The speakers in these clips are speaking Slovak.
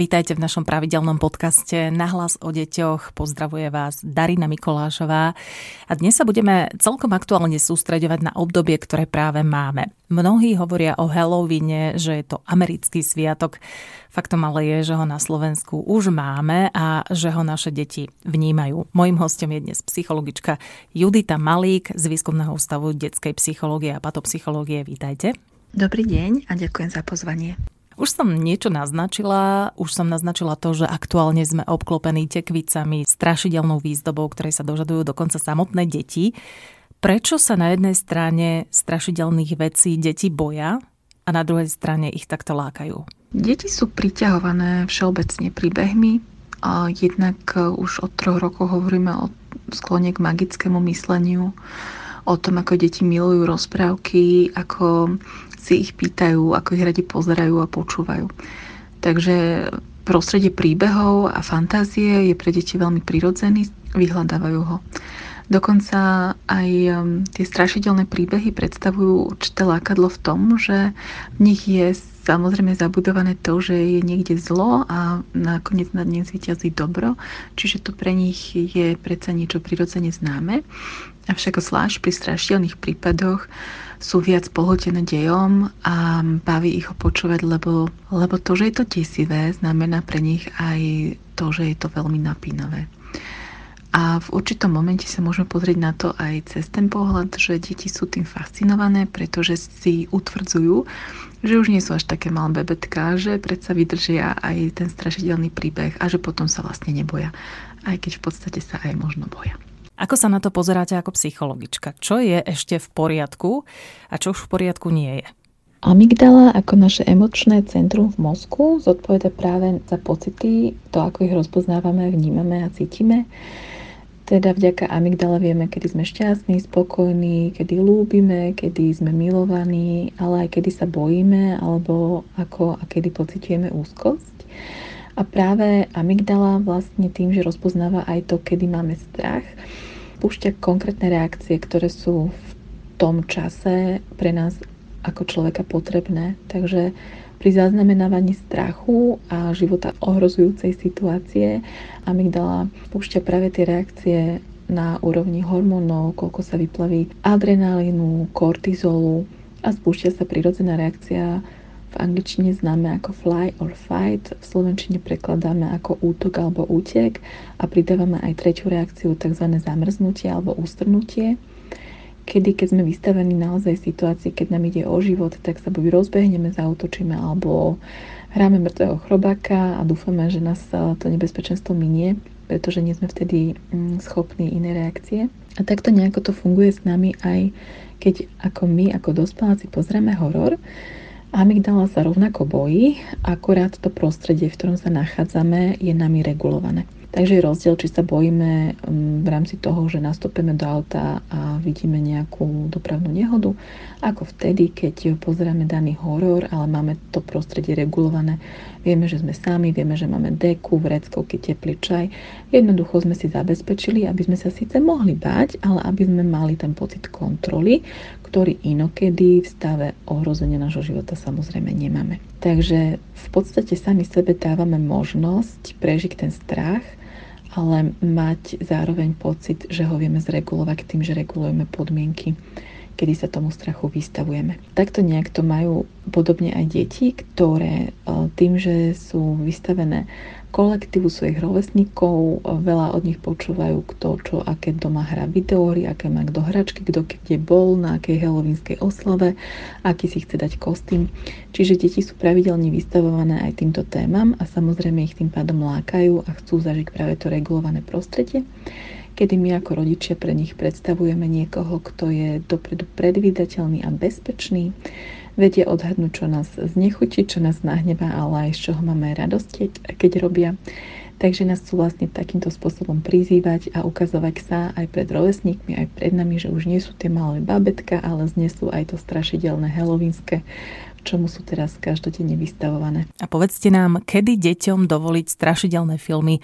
Vítajte v našom pravidelnom podcaste Nahlas o deťoch. Pozdravuje vás Darina Mikolášová. A dnes sa budeme celkom aktuálne sústreďovať na obdobie, ktoré práve máme. Mnohí hovoria o Halloweene, že je to americký sviatok. Faktom ale je, že ho na Slovensku už máme a že ho naše deti vnímajú. Mojím hostom je dnes psychologička Judita Malík z Výskumného ústavu detskej psychológie a patopsychológie. Vítajte. Dobrý deň a ďakujem za pozvanie. Už som niečo naznačila, už som naznačila to, že aktuálne sme obklopení tekvicami, strašidelnou výzdobou, ktorej sa dožadujú dokonca samotné deti. Prečo sa na jednej strane strašidelných vecí deti boja a na druhej strane ich takto lákajú? Deti sú priťahované všeobecne príbehmi. Jednak už od troch rokov hovoríme o sklone k magickému mysleniu, o tom, ako deti milujú rozprávky, ako si ich pýtajú, ako ich radi pozerajú a počúvajú. Takže prostredie príbehov a fantázie je pre deti veľmi prirodzený, vyhľadávajú ho. Dokonca aj um, tie strašidelné príbehy predstavujú určité lákadlo v tom, že v nich je samozrejme zabudované to, že je niekde zlo a nakoniec nad ním zvíťazí dobro, čiže to pre nich je predsa niečo prirodzene známe. Avšak zvlášť pri strašidelných prípadoch sú viac pohltené dejom a baví ich ho počúvať, lebo, lebo to, že je to desivé, znamená pre nich aj to, že je to veľmi napínavé. A v určitom momente sa môžeme pozrieť na to aj cez ten pohľad, že deti sú tým fascinované, pretože si utvrdzujú, že už nie sú až také malé bebetka, že predsa vydržia aj ten strašidelný príbeh a že potom sa vlastne neboja. Aj keď v podstate sa aj možno boja. Ako sa na to pozeráte ako psychologička? Čo je ešte v poriadku a čo už v poriadku nie je? Amygdala ako naše emočné centrum v mozku zodpoveda práve za pocity, to ako ich rozpoznávame, vnímame a cítime. Teda vďaka amygdale vieme, kedy sme šťastní, spokojní, kedy lúbime, kedy sme milovaní, ale aj kedy sa bojíme, alebo ako a kedy pociťujeme úzkosť. A práve amygdala vlastne tým, že rozpoznáva aj to, kedy máme strach, púšťa konkrétne reakcie, ktoré sú v tom čase pre nás ako človeka potrebné. Takže pri zaznamenávaní strachu a života ohrozujúcej situácie amygdala púšťa práve tie reakcie na úrovni hormónov, koľko sa vyplaví adrenalínu, kortizolu a spúšťa sa prirodzená reakcia v angličtine známe ako fly or fight, v slovenčine prekladáme ako útok alebo útek a pridávame aj tretiu reakciu tzv. zamrznutie alebo ústrnutie kedy, keď sme vystavení naozaj situácii, keď nám ide o život, tak sa buď rozbehneme, zautočíme alebo hráme mŕtvého chrobáka a dúfame, že nás e, to nebezpečenstvo minie, pretože nie sme vtedy mm, schopní iné reakcie. A takto nejako to funguje s nami aj keď ako my, ako dospeláci pozrieme horor, Amygdala sa rovnako bojí, akurát to prostredie, v ktorom sa nachádzame, je nami regulované. Takže je rozdiel, či sa bojíme mm, v rámci toho, že nastúpime do auta a vidíme nejakú dopravnú nehodu, ako vtedy, keď pozeráme daný horor, ale máme to prostredie regulované. Vieme, že sme sami, vieme, že máme deku, vreckovky, teplý čaj. Jednoducho sme si zabezpečili, aby sme sa síce mohli báť, ale aby sme mali ten pocit kontroly, ktorý inokedy v stave ohrozenia nášho života samozrejme nemáme. Takže v podstate sami sebe dávame možnosť prežiť ten strach ale mať zároveň pocit, že ho vieme zregulovať tým, že regulujeme podmienky, kedy sa tomu strachu vystavujeme. Takto nejak to majú podobne aj deti, ktoré e, tým, že sú vystavené kolektívu svojich rovesníkov, veľa od nich počúvajú kto čo, aké doma hrá videóry, aké má kto hračky, kto kde bol, na akej halloweenskej oslave, aký si chce dať kostým. Čiže deti sú pravidelne vystavované aj týmto témam a samozrejme ich tým pádom lákajú a chcú zažiť práve to regulované prostredie kedy my ako rodičia pre nich predstavujeme niekoho, kto je dopredu predvídateľný a bezpečný, vedia odhadnúť, čo nás znechutí, čo nás nahnevá, ale aj z čoho máme radosť, keď robia. Takže nás chcú vlastne takýmto spôsobom prizývať a ukazovať sa aj pred rovesníkmi, aj pred nami, že už nie sú tie malé babetka, ale znesú aj to strašidelné helovínske, čomu sú teraz každodenne vystavované. A povedzte nám, kedy deťom dovoliť strašidelné filmy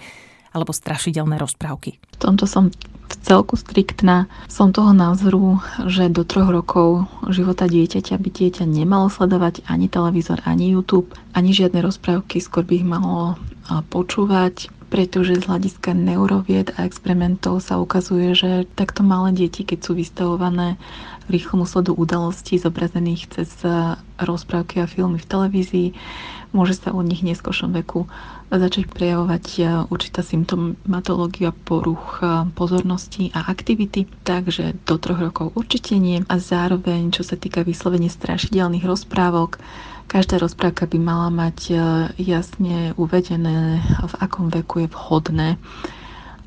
alebo strašidelné rozprávky? To tomto som v celku striktná. Som toho názoru, že do troch rokov života dieťaťa by dieťa nemalo sledovať ani televízor, ani YouTube, ani žiadne rozprávky, skôr by ich malo počúvať, pretože z hľadiska neurovied a experimentov sa ukazuje, že takto malé deti, keď sú vystavované rýchlom sledu udalostí zobrazených cez rozprávky a filmy v televízii, môže sa u nich v neskôršom veku začať prejavovať e, určitá symptomatológia poruch e, pozornosti a aktivity, takže do troch rokov určite nie. A zároveň, čo sa týka vyslovene strašidelných rozprávok, každá rozprávka by mala mať e, jasne uvedené, v akom veku je vhodné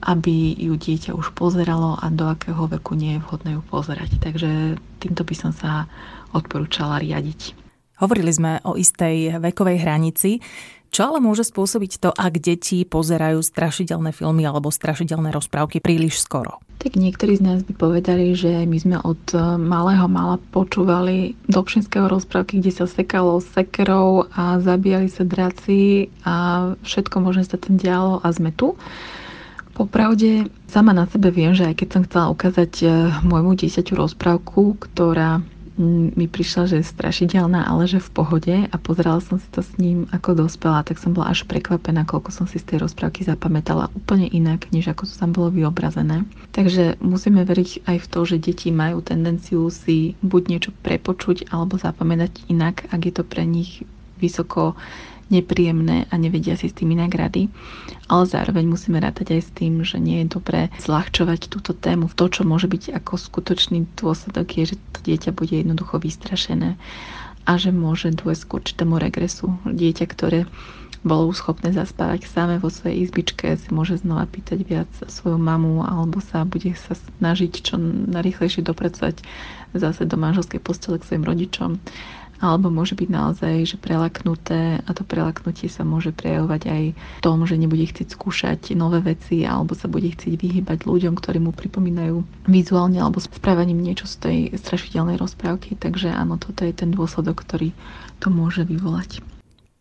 aby ju dieťa už pozeralo a do akého veku nie je vhodné ju pozerať. Takže týmto by som sa odporúčala riadiť. Hovorili sme o istej vekovej hranici. Čo ale môže spôsobiť to, ak deti pozerajú strašidelné filmy alebo strašidelné rozprávky príliš skoro? Tak niektorí z nás by povedali, že my sme od e, malého mala počúvali Dobšinského rozprávky, kde sa sekalo sekerov a zabíjali sa draci a všetko možné sa tam dialo a sme tu. Popravde, sama na sebe viem, že aj keď som chcela ukázať e, môjmu dieťaťu rozprávku, ktorá mi prišla, že je strašidelná, ale že v pohode a pozerala som si to s ním ako dospelá, tak som bola až prekvapená, koľko som si z tej rozprávky zapamätala úplne inak, než ako to tam bolo vyobrazené. Takže musíme veriť aj v to, že deti majú tendenciu si buď niečo prepočuť alebo zapamätať inak, ak je to pre nich vysoko nepríjemné a nevedia si s tým inak rady. Ale zároveň musíme rátať aj s tým, že nie je dobré zľahčovať túto tému. To, čo môže byť ako skutočný dôsledok, je, že to dieťa bude jednoducho vystrašené a že môže dôjsť k určitému regresu. Dieťa, ktoré bolo schopné zaspávať samé vo svojej izbičke, si môže znova pýtať viac svoju mamu alebo sa bude sa snažiť čo najrychlejšie dopracovať zase do manželskej postele k svojim rodičom alebo môže byť naozaj že prelaknuté a to prelaknutie sa môže prejavovať aj v tom, že nebude chcieť skúšať nové veci alebo sa bude chcieť vyhybať ľuďom, ktorí mu pripomínajú vizuálne alebo správaním niečo z tej strašidelnej rozprávky. Takže áno, toto je ten dôsledok, ktorý to môže vyvolať.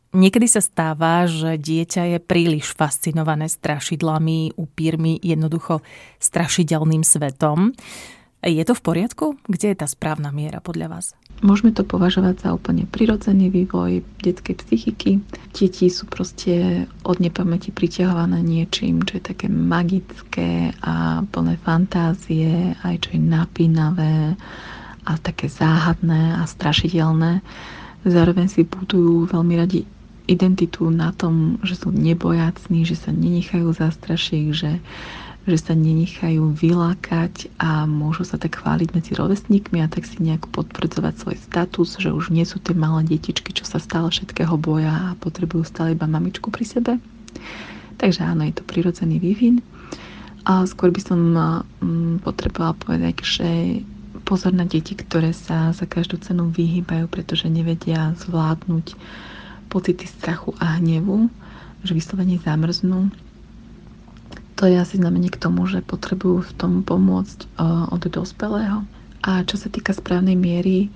Niekedy sa stáva, že dieťa je príliš fascinované strašidlami, upírmi, jednoducho strašidelným svetom. Je to v poriadku? Kde je tá správna miera podľa vás? Môžeme to považovať za úplne prirodzený vývoj detskej psychiky. Deti sú proste od nepamäti priťahované niečím, čo je také magické a plné fantázie, aj čo je napínavé a také záhadné a strašidelné. Zároveň si budujú veľmi radi identitu na tom, že sú nebojácní, že sa nenechajú zastrašiť, že že sa nenechajú vylákať a môžu sa tak chváliť medzi rovesníkmi a tak si nejak potvrdzovať svoj status, že už nie sú tie malé detičky, čo sa stále všetkého boja a potrebujú stále iba mamičku pri sebe. Takže áno, je to prirodzený vývin. A skôr by som mm, potrebovala povedať, že pozor na deti, ktoré sa za každú cenu vyhýbajú, pretože nevedia zvládnuť pocity strachu a hnevu, že vyslovene zamrznú to je asi znamenie k tomu, že potrebujú v tom pomôcť uh, od dospelého. A čo sa týka správnej miery,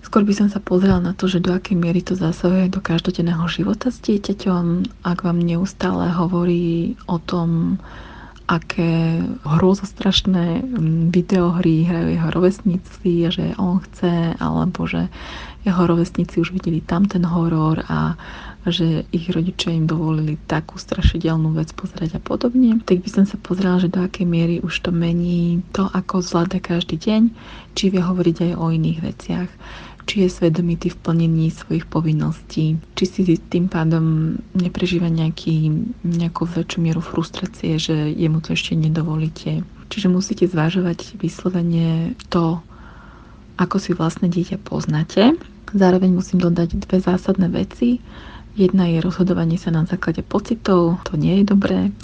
skôr by som sa pozrela na to, že do akej miery to zasahuje do každodenného života s dieťaťom, ak vám neustále hovorí o tom, aké hrozostrašné mm, videohry hrajú jeho rovesníci a že on chce, alebo že jeho rovesníci už videli tamten horor a že ich rodičia im dovolili takú strašidelnú vec pozerať a podobne, tak by som sa pozrela, že do akej miery už to mení to, ako zvláda každý deň, či vie hovoriť aj o iných veciach, či je svedomitý v plnení svojich povinností, či si tým pádom neprežíva nejaký, nejakú väčšiu mieru frustrácie, že jemu to ešte nedovolíte. Čiže musíte zvážovať vyslovene to, ako si vlastne dieťa poznáte. Zároveň musím dodať dve zásadné veci. Jedna je rozhodovanie sa na základe pocitov, to nie je dobré.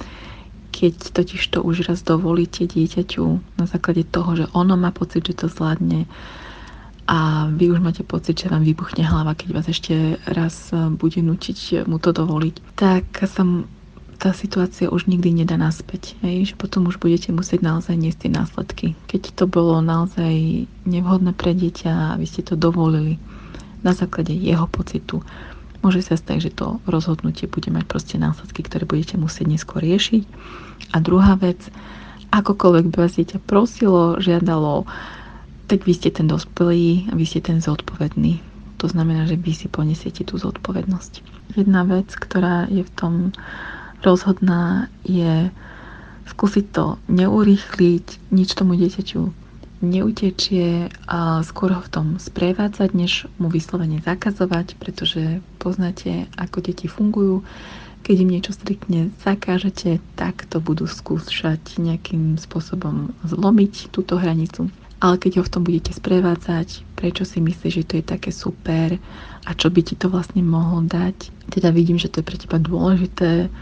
Keď totiž to už raz dovolíte dieťaťu na základe toho, že ono má pocit, že to zvládne a vy už máte pocit, že vám vybuchne hlava, keď vás ešte raz bude nutiť mu to dovoliť, tak sa tá situácia už nikdy nedá naspäť. Hej? Že potom už budete musieť naozaj niesť tie následky. Keď to bolo naozaj nevhodné pre dieťa a vy ste to dovolili na základe jeho pocitu, Môže sa stať, že to rozhodnutie bude mať proste následky, ktoré budete musieť neskôr riešiť. A druhá vec, akokoľvek by vás dieťa prosilo, žiadalo, tak vy ste ten dospelý a vy ste ten zodpovedný. To znamená, že vy si ponesiete tú zodpovednosť. Jedna vec, ktorá je v tom rozhodná, je skúsiť to neurýchliť, nič tomu dieťaťu neutečie a skôr ho v tom sprevádzať, než mu vyslovene zakazovať, pretože poznáte, ako deti fungujú. Keď im niečo striktne zakážete, tak to budú skúšať nejakým spôsobom zlomiť túto hranicu. Ale keď ho v tom budete sprevádzať, prečo si myslíš, že to je také super? A čo by ti to vlastne mohlo dať, teda vidím, že to je pre teba dôležité,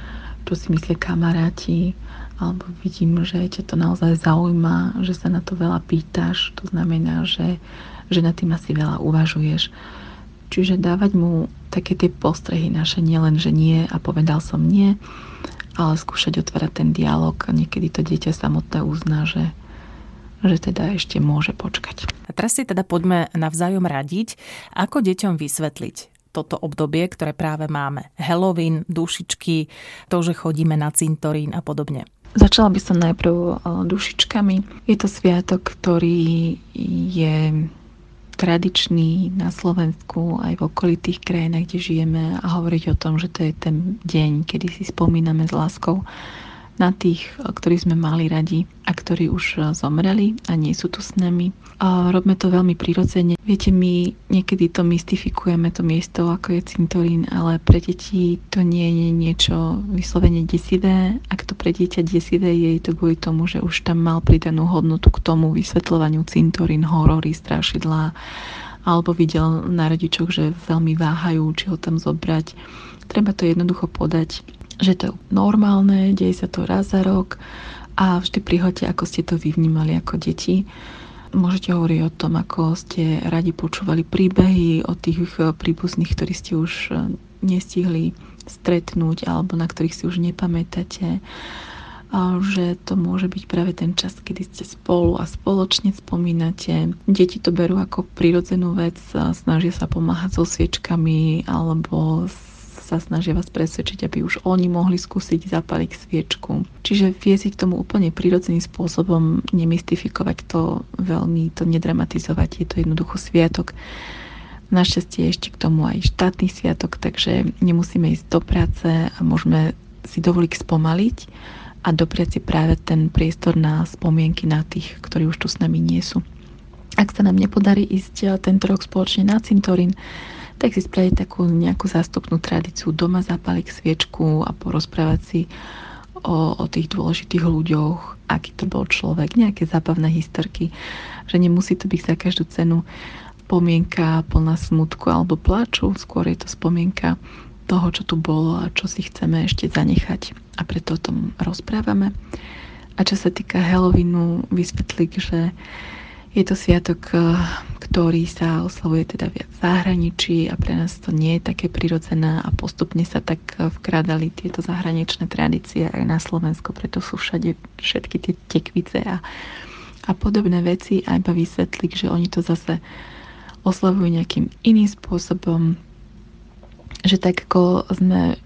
čo si myslia kamaráti, alebo vidím, že ťa to naozaj zaujíma, že sa na to veľa pýtaš, to znamená, že, že na tým asi veľa uvažuješ. Čiže dávať mu také tie postrehy naše, nielen, že nie a povedal som nie, ale skúšať otvárať ten dialog. Niekedy to dieťa samotné uzná, že, že teda ešte môže počkať. A teraz si teda poďme navzájom radiť, ako deťom vysvetliť toto obdobie, ktoré práve máme. Halloween, dušičky, to, že chodíme na cintorín a podobne. Začala by som najprv eh, dušičkami. Je to sviatok, ktorý je tradičný na Slovensku aj v okolitých krajinách, kde žijeme a hovoriť o tom, že to je ten deň, kedy si spomíname s láskou na tých, ktorí sme mali radi a ktorí už e, zomreli a nie sú tu s nami. A robíme to veľmi prirodzene. Viete, my niekedy to mystifikujeme, to miesto, ako je cintorín, ale pre deti to nie je niečo vyslovene desivé. Ak to pre dieťa desivé je to kvôli tomu, že už tam mal pridanú hodnotu k tomu vysvetľovaniu cintorín, horory, strašidlá alebo videl na rodičoch, že veľmi váhajú, či ho tam zobrať. Treba to jednoducho podať že to je normálne, deje sa to raz za rok a vždy prihoďte, ako ste to vy vnímali ako deti. Môžete hovoriť o tom, ako ste radi počúvali príbehy o tých eh, príbuzných, ktorí ste už eh, nestihli stretnúť alebo na ktorých si už nepamätáte. A že to môže byť práve ten čas, kedy ste spolu a spoločne spomínate. Deti to berú ako prirodzenú vec, snažia sa pomáhať so sviečkami alebo sa snažia vás presvedčiť, aby už oni mohli skúsiť zapaliť sviečku. Čiže vie si k tomu úplne prirodzeným spôsobom nemystifikovať to, veľmi to nedramatizovať. Je to jednoducho sviatok. Našťastie ešte k tomu aj štátny sviatok, takže nemusíme ísť do práce a môžeme si dovoliť spomaliť a dopriať si práve ten priestor na spomienky na tých, ktorí už tu s nami nie sú. Ak sa nám nepodarí ísť tento rok spoločne na cintorín, tak si spraviť takú nejakú zástupnú tradíciu, doma zapaliť sviečku a porozprávať si o, o tých dôležitých ľuďoch, aký to bol človek, nejaké zábavné historky, že nemusí to byť za každú cenu spomienka plná smutku alebo plaču, skôr je to spomienka toho, čo tu bolo a čo si chceme ešte zanechať. A preto o tom rozprávame. A čo sa týka Halloweenu, vysvetliť, že je to sviatok, eh, ktorý sa oslavuje teda viac v zahraničí a pre nás to nie je také prirodzené a postupne sa tak eh, vkradali tieto zahraničné tradície aj na Slovensko, preto sú všade všetky tie tekvice a, a podobné veci. A iba vysvetliť, že oni to zase oslavujú nejakým iným spôsobom, že tak ako sme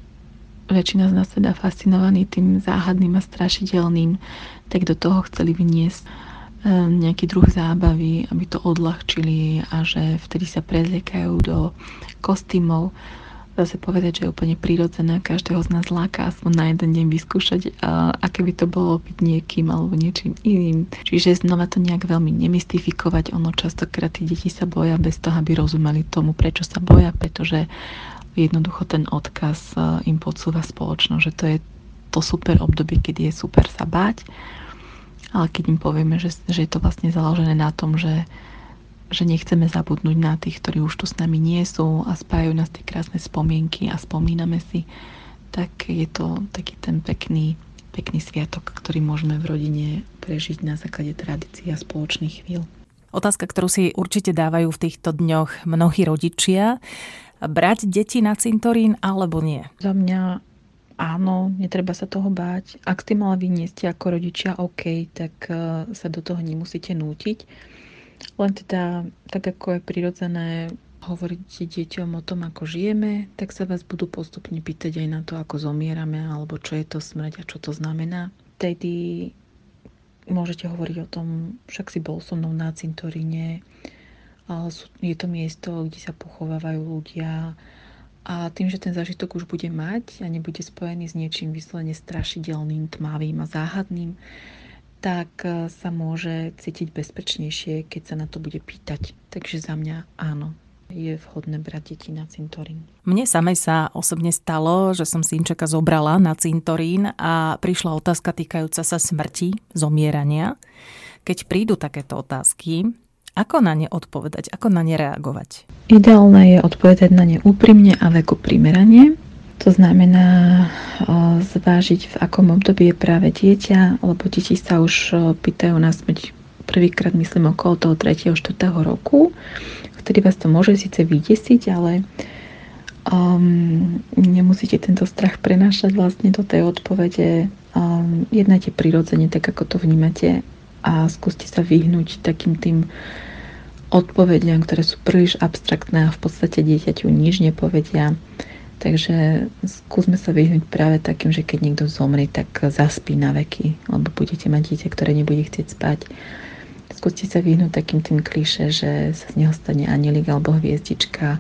väčšina z nás teda fascinovaní tým záhadným a strašidelným, tak do toho chceli vyniesť nejaký druh zábavy, aby to odľahčili a že vtedy sa prezliekajú do kostýmov. Zase povedať, že je úplne prirodzené, každého z nás láka aspoň na jeden deň vyskúšať, aké by to bolo byť niekým alebo niečím iným. Čiže znova to nejak veľmi nemystifikovať, ono častokrát tí deti sa boja bez toho, aby rozumeli tomu, prečo sa boja, pretože jednoducho ten odkaz e, im podsúva spoločnosť, že to je to super obdobie, kedy je super sa báť ale keď im povieme, že, že je to vlastne založené na tom, že, že nechceme zabudnúť na tých, ktorí už tu s nami nie sú a spájajú nás tie krásne spomienky a spomíname si, tak je to taký ten pekný, pekný sviatok, ktorý môžeme v rodine prežiť na základe tradícií a spoločných chvíľ. Otázka, ktorú si určite dávajú v týchto dňoch mnohí rodičia. Brať deti na cintorín alebo nie? Za mňa áno, netreba sa toho báť. Ak ste mala vyniesť ako rodičia, OK, tak eh, sa do toho nemusíte nútiť. Len teda, tak ako je prirodzené hovoriť deťom o tom, ako žijeme, tak sa vás budú postupne pýtať aj na to, ako zomierame, alebo čo je to smrť a čo to znamená. Tedy môžete hovoriť o tom, však si bol so mnou na cintoríne, je to miesto, kde sa pochovávajú ľudia a tým, že ten zážitok už bude mať a nebude spojený s niečím vyslovene strašidelným, tmavým a záhadným, tak e, sa môže cítiť bezpečnejšie, keď sa na to bude pýtať. Takže za mňa áno, je vhodné brať deti na cintorín. Mne samej sa osobne stalo, že som synčeka zobrala na cintorín a prišla otázka týkajúca sa smrti, zomierania. Keď prídu takéto otázky, ako na ne odpovedať, ako na ne reagovať? Ideálne je odpovedať na ne úprimne a veku primeranie. To znamená zvážiť, v akom období je práve dieťa, lebo deti sa už pýtajú na smrť prvýkrát, myslím, okolo toho 3. 4. roku vtedy vás to môže síce vydesiť, ale um, nemusíte tento strach prenášať vlastne do tej odpovede. Um, jednajte prirodzene, tak ako to vnímate a skúste sa vyhnúť takým tým odpovediam, ktoré sú príliš abstraktné a v podstate dieťaťu nič nepovedia. Takže skúsme sa vyhnúť práve takým, že keď niekto zomrie, tak zaspí na veky, lebo budete mať dieťa, ktoré nebude chcieť spať skúste sa vyhnúť takým tým kliše, že sa z neho stane anielik alebo hviezdička,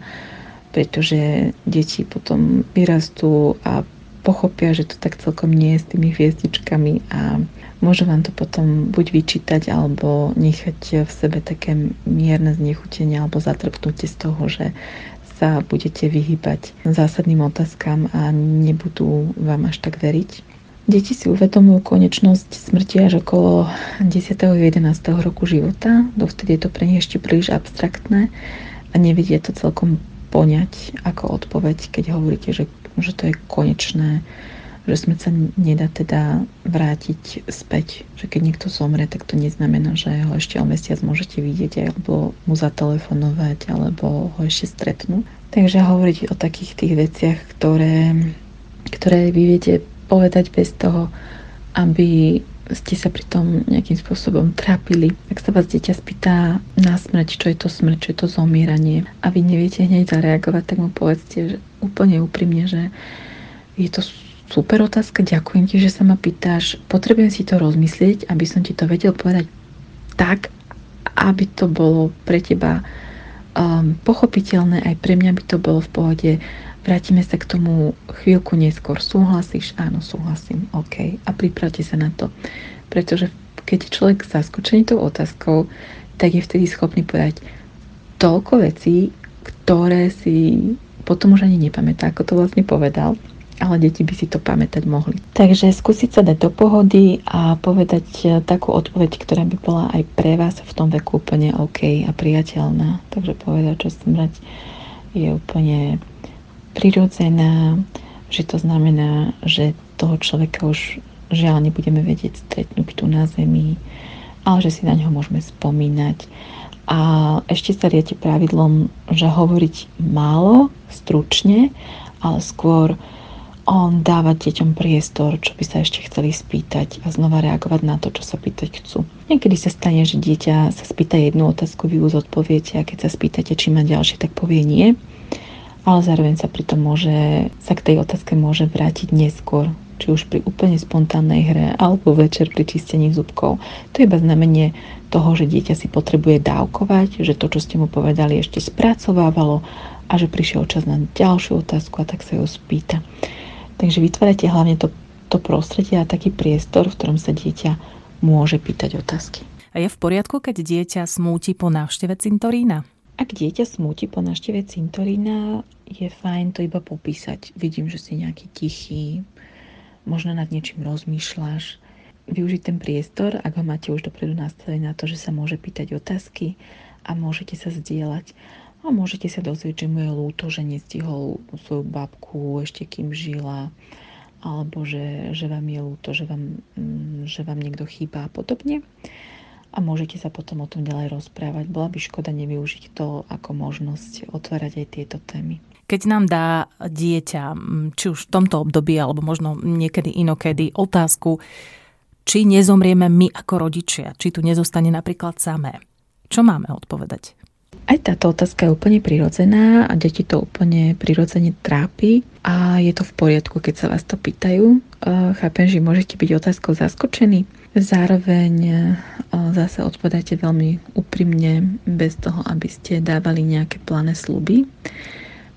pretože deti potom vyrastú a pochopia, že to tak celkom nie je s tými hviezdičkami a môžu vám to potom buď vyčítať alebo nechať v sebe také mierne znechutenie alebo zatrpnutie z toho, že sa budete vyhybať zásadným otázkam a nebudú vám až tak veriť. Deti si uvedomujú konečnosť smrti až okolo 10. 11. roku života. Dovtedy je to pre nich ešte príliš abstraktné a nevedia to celkom poňať ako odpoveď, keď hovoríte, že, že to je konečné, že smrť sa nedá teda vrátiť späť. Že keď niekto zomrie, tak to neznamená, že ho ešte o mesiac môžete vidieť alebo mu zatelefonovať alebo ho ešte stretnúť. Takže hovoriť o takých tých veciach, ktoré, ktoré vy viete povedať bez toho, aby ste sa pri tom nejakým spôsobom trápili. Ak sa vás dieťa spýta na smrť, čo je to smrť, čo je to zomieranie a vy neviete hneď zareagovať, tak mu povedzte že úplne úprimne, že je to super otázka, ďakujem ti, že sa ma pýtaš, potrebujem si to rozmyslieť, aby som ti to vedel povedať tak, aby to bolo pre teba um, pochopiteľné, aj pre mňa by to bolo v pohode Vrátime sa k tomu chvíľku neskôr. Súhlasíš? Áno, súhlasím. OK. A pripravte sa na to. Pretože keď je človek zaskočený tou otázkou, tak je vtedy schopný povedať toľko vecí, ktoré si potom už ani nepamätá, ako to vlastne povedal, ale deti by si to pamätať mohli. Takže skúsiť sa dať do pohody a povedať takú odpoveď, ktorá by bola aj pre vás v tom veku úplne OK a priateľná. Takže povedať, že smrť je úplne prirodzená, že to znamená, že toho človeka už žiaľ nebudeme vedieť stretnúť tu na Zemi, ale že si na neho môžeme spomínať. A ešte sa riete pravidlom, že hovoriť málo, stručne, ale skôr on dávať deťom priestor, čo by sa ešte chceli spýtať a znova reagovať na to, čo sa pýtať chcú. Niekedy sa stane, že dieťa sa spýta jednu otázku, vy ju zodpoviete a keď sa spýtate, či má ďalšie, tak povie nie ale zároveň sa pritom môže, sa k tej otázke môže vrátiť neskôr, či už pri úplne spontánnej hre alebo večer pri čistení zubkov. To je iba znamenie toho, že dieťa si potrebuje dávkovať, že to, čo ste mu povedali, ešte spracovávalo a že prišiel čas na ďalšiu otázku a tak sa ju spýta. Takže vytvárate hlavne to, to prostredie a taký priestor, v ktorom sa dieťa môže pýtať otázky. A je v poriadku, keď dieťa smúti po návšteve cintorína? Ak dieťa smúti po návšteve cintorína, je fajn to iba popísať. Vidím, že si nejaký tichý, možno nad niečím rozmýšľaš. Využiť ten priestor, ak ho máte už dopredu nastavený na to, že sa môže pýtať otázky a môžete sa zdieľať. A môžete sa dozvieť, že mu je ľúto, že nestihol svoju babku ešte kým žila, alebo že, že vám je ľúto, že vám, mm, že vám niekto chýba a podobne a môžete sa potom o tom ďalej rozprávať. Bola by škoda nevyužiť to ako možnosť otvárať aj tieto témy. Keď nám dá dieťa, či už v tomto období, alebo možno niekedy inokedy, otázku, či nezomrieme my ako rodičia, či tu nezostane napríklad samé. Čo máme odpovedať? Aj táto otázka je úplne prirodzená a deti to úplne prirodzene trápi a je to v poriadku, keď sa vás to pýtajú. Chápem, že môžete byť otázkou zaskočení, Zároveň zase odpovedajte veľmi úprimne, bez toho, aby ste dávali nejaké plané sluby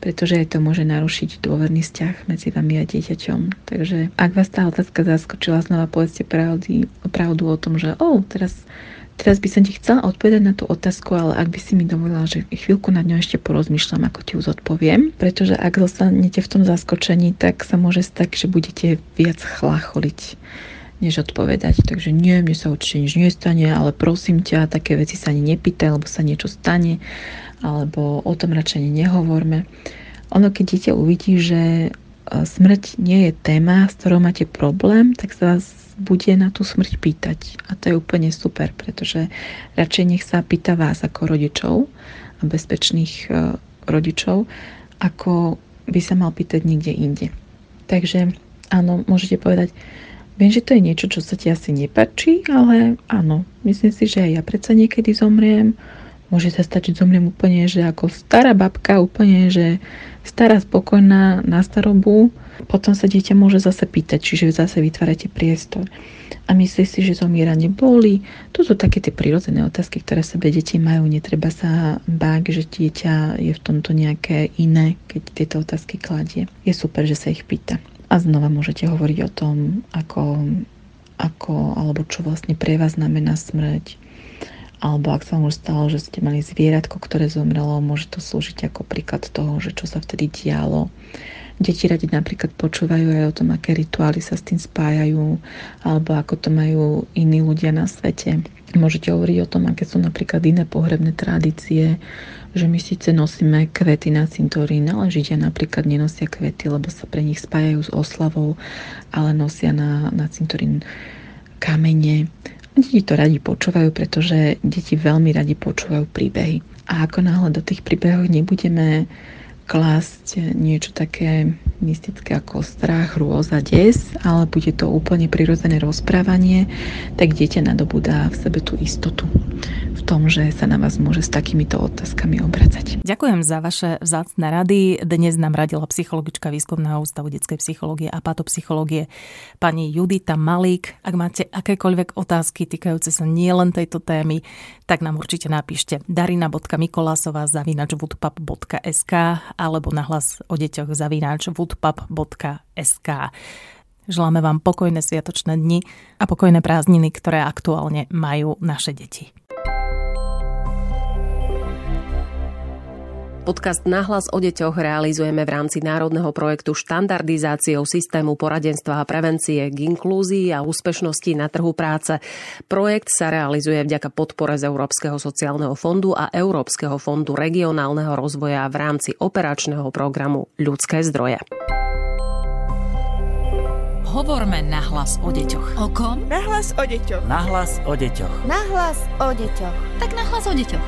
pretože aj to môže narušiť dôverný vzťah medzi vami a dieťaťom. Takže ak vás tá otázka zaskočila, znova povedzte pravdy, pravdu o tom, že oh, teraz, teraz by som ti chcela odpovedať na tú otázku, ale ak by si mi dovolila, že chvíľku nad ňou ešte porozmýšľam, ako ti ju zodpoviem, pretože ak zostanete v tom zaskočení, tak sa môže stať, že budete viac chlácholiť než odpovedať. Takže nie, mne sa určite nič nestane, ale prosím ťa, také veci sa ani nepýtaj, lebo sa niečo stane alebo o tom radšej nehovorme. Ono, keď dieťa uvidí, že e, smrť nie je téma, s ktorou máte problém, tak sa vás bude na tú smrť pýtať. A to je úplne super, pretože radšej nech sa pýta vás ako rodičov a bezpečných e, rodičov, ako by sa mal pýtať niekde inde. Takže áno, môžete povedať, viem, že to je niečo, čo sa ti asi nepačí, ale áno, myslím si, že aj ja predsa niekedy zomriem, Môže sa stať, že zomriem úplne, že ako stará babka, úplne, že stará spokojná na starobu. Potom sa dieťa môže zase pýtať, čiže zase vytvárate priestor. A myslí si, že zomieranie boli. To sú také tie prirodzené otázky, ktoré sebe deti majú. Netreba sa báť, že dieťa je v tomto nejaké iné, keď tieto otázky kladie. Je super, že sa ich pýta. A znova môžete hovoriť o tom, ako, ako alebo čo vlastne pre vás znamená smrť, alebo ak sa vám už stalo, že ste mali zvieratko, ktoré zomrelo, môže to slúžiť ako príklad toho, že čo sa vtedy dialo. Deti radi napríklad počúvajú aj o tom, aké rituály sa s tým spájajú, alebo ako to majú iní ľudia na svete. Môžete hovoriť o tom, aké sú napríklad iné pohrebné tradície, že my síce nosíme kvety na cintorín, ale Židia napríklad nenosia kvety, lebo sa pre nich spájajú s oslavou, ale nosia na, na cintorín kamene Deti to radi počúvajú, pretože deti veľmi radi počúvajú príbehy. A ako náhle do tých príbehov nebudeme klásť niečo také mystické ako strach, hrôza, des, ale bude to úplne prirodzené rozprávanie, tak dieťa nadobúda v sebe tú istotu v tom, že sa na vás môže s takýmito otázkami obracať. Ďakujem za vaše vzácne rady. Dnes nám radila psychologička Výskumného ústavu detskej psychológie a patopsychológie pani Judita Malík. Ak máte akékoľvek otázky týkajúce sa nielen tejto témy, tak nám určite napíšte darina.mikolasová zavinač alebo nahlas o deťoch zavinač woodpub.sk. Želáme vám pokojné sviatočné dni a pokojné prázdniny, ktoré aktuálne majú naše deti. Podcast Nahlas o deťoch realizujeme v rámci národného projektu štandardizáciou systému poradenstva a prevencie k inklúzii a úspešnosti na trhu práce. Projekt sa realizuje vďaka podpore z Európskeho sociálneho fondu a Európskeho fondu regionálneho rozvoja v rámci operačného programu Ľudské zdroje. Hovorme nahlas o deťoch. O kom? Nahlas o deťoch. Nahlas o deťoch. Nahlas o deťoch. Tak nahlas o deťoch.